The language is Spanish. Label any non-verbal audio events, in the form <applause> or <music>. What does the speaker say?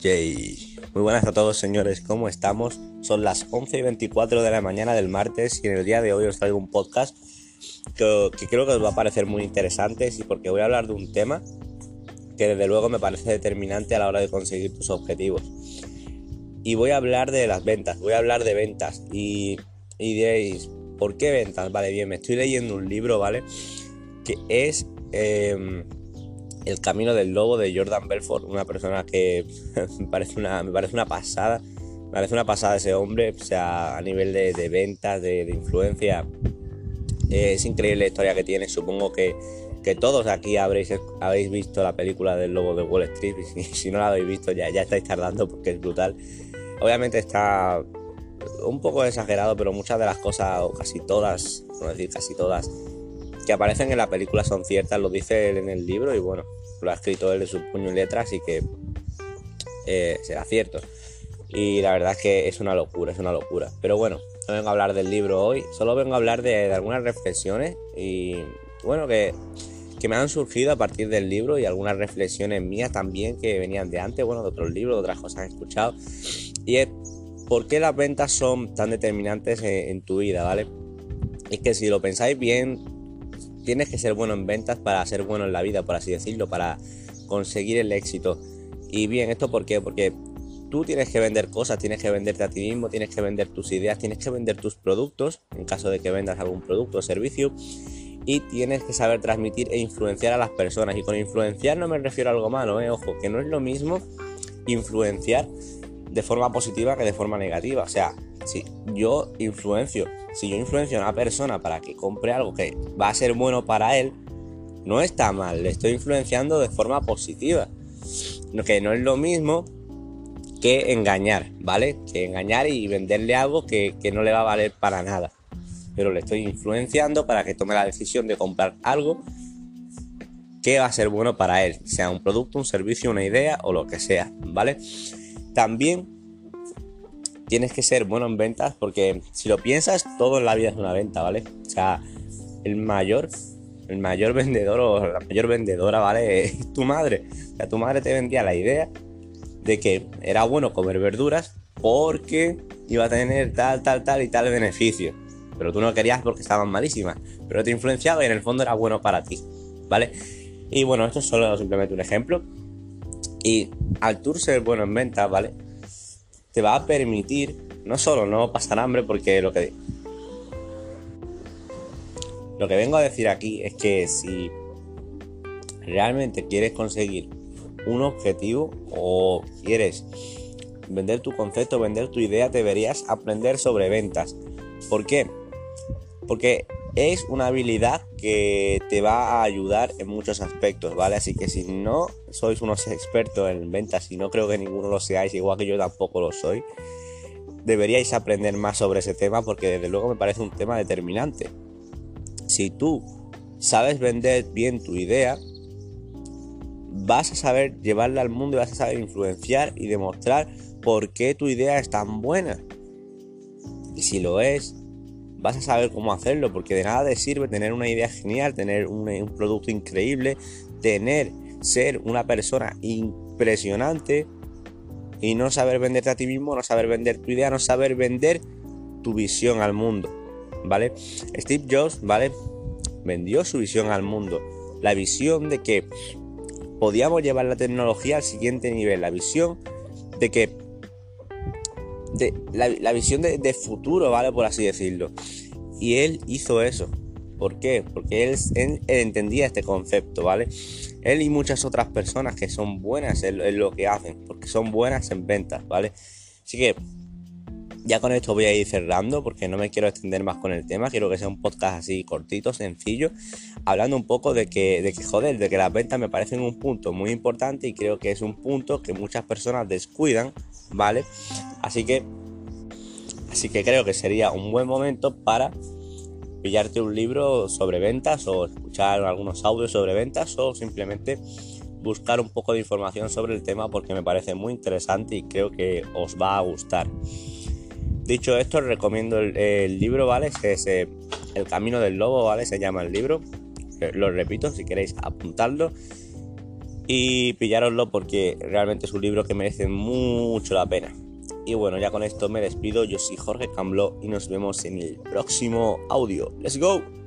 Yay. Muy buenas a todos señores, ¿cómo estamos? Son las 11 y 24 de la mañana del martes y en el día de hoy os traigo un podcast que, creo que os va a parecer muy interesante y porque voy a hablar de un tema que desde luego me parece determinante a la hora de conseguir tus objetivos. Y voy a hablar de las ventas, voy a hablar de ventas y, y diréis, ¿por qué ventas? Vale, bien, me estoy leyendo un libro, ¿vale? Que es... Em, el camino del lobo de Jordan Belfort, una persona que <laughs> me parece una, me parece una pasada, me parece una pasada ese hombre, o sea, a nivel de, ventas, de, influencia, es increíble la historia que tiene, supongo que, que todos aquí habréis, habéis visto la película del lobo de Wall Street, y si, no la habéis visto ya, ya estáis tardando porque es brutal. Obviamente está un poco exagerado, pero muchas de las cosas, o casi todas, no decir casi todas, que aparecen en la película son ciertas, lo dice él en el libro y bueno, lo ha escrito él de su puño y letra, así que eh, será cierto. Y la verdad es que es una locura, es una locura. Pero bueno, no vengo a hablar del libro hoy, solo vengo a hablar de, algunas reflexiones y bueno, que, que, me han surgido a partir del libro y algunas reflexiones mías también que venían de antes, bueno, de otros libros, de otras cosas que he escuchado. Y es por qué las ventas son tan determinantes en, en tu vida, ¿vale? Es que si lo pensáis bien, tienes que ser bueno en ventas para ser bueno en la vida, por así decirlo, para conseguir el éxito. Y bien, ¿esto por qué? Porque tú tienes que vender cosas, tienes que venderte a ti mismo, tienes que vender tus ideas, tienes que vender tus productos, en caso de que vendas algún producto o servicio, y tienes que saber transmitir e influenciar a las personas. Y con influenciar no me refiero a algo malo, ¿eh? ojo, que no es lo mismo influenciar de forma positiva que de forma negativa. O sea, si yo influencio si yo influencio a una persona para que compre algo que va a ser bueno para él, no está mal, le estoy influenciando de forma positiva. Lo que no es lo mismo que engañar, ¿vale? Que engañar y venderle algo que, que no le va a valer para nada. Pero le estoy influenciando para que tome la decisión de comprar algo que va a ser bueno para él, sea un producto, un servicio, una idea o lo que sea, ¿vale? También tienes que ser bueno en ventas porque si lo piensas, todo en la vida es una venta, ¿vale? O sea, el mayor, el mayor vendedor o la mayor vendedora, ¿vale? <laughs> Es tu madre. O sea, tu madre te vendía la idea de que era bueno comer verduras porque iba a tener tal, tal, tal y tal beneficio. Pero tú no querías porque estaban malísimas. Pero te influenciaba y en el fondo era bueno para ti, ¿vale? Y bueno, esto es solo simplemente un ejemplo. Y al tour ser bueno en ventas, ¿vale? Va a permitir no solo no pasar hambre, porque lo que lo que vengo a decir aquí es que si realmente quieres conseguir un objetivo o quieres vender tu concepto, vender tu idea, deberías aprender sobre ventas. ¿Por qué? Porque es una habilidad que te va a ayudar en muchos aspectos, ¿vale? Así que si no sois unos expertos en ventas y no creo que ninguno lo seáis, igual que yo tampoco lo soy, deberíais aprender más sobre ese tema porque desde luego me parece un tema determinante. Si tú sabes vender bien tu idea, vas a saber llevarla al mundo y vas a saber influenciar y demostrar por qué tu idea es tan buena. Y si lo es, vas a saber cómo hacerlo, porque de nada te sirve tener una idea genial, tener un, producto increíble, tener, ser una persona impresionante y no saber venderte a ti mismo, no saber vender tu idea, no saber vender tu visión al mundo, ¿vale? Steve Jobs, ¿vale? Vendió su visión al mundo, la visión de que podíamos llevar la tecnología al siguiente nivel, la visión de que de, la, visión de, futuro, ¿vale? Por así decirlo. Y él hizo eso. ¿Por qué? Porque él, entendía este concepto, ¿vale? Él y muchas otras personas que son buenas en, lo que hacen, porque son buenas en ventas, ¿vale? Así que ya con esto voy a ir cerrando porque no me quiero extender más con el tema. Quiero que sea un podcast así cortito, sencillo, hablando un poco de que, de que joder, de que las ventas me parecen un punto muy importante y creo que es un punto que muchas personas descuidan ¿vale? Así que, así que creo que sería un buen momento para pillarte un libro sobre ventas o escuchar algunos audios sobre ventas o simplemente buscar un poco de información sobre el tema porque me parece muy interesante y creo que os va a gustar. Dicho esto, recomiendo el, libro, ¿vale? Es El Camino del Lobo, ¿vale? Se llama el libro. Eh, lo repito, si queréis apuntarlo. y pillároslo porque realmente es un libro que merece mucho la pena. Y bueno, ya con esto me despido. Yo soy Jorge Cambló y nos vemos en el próximo audio. ¡Let's go!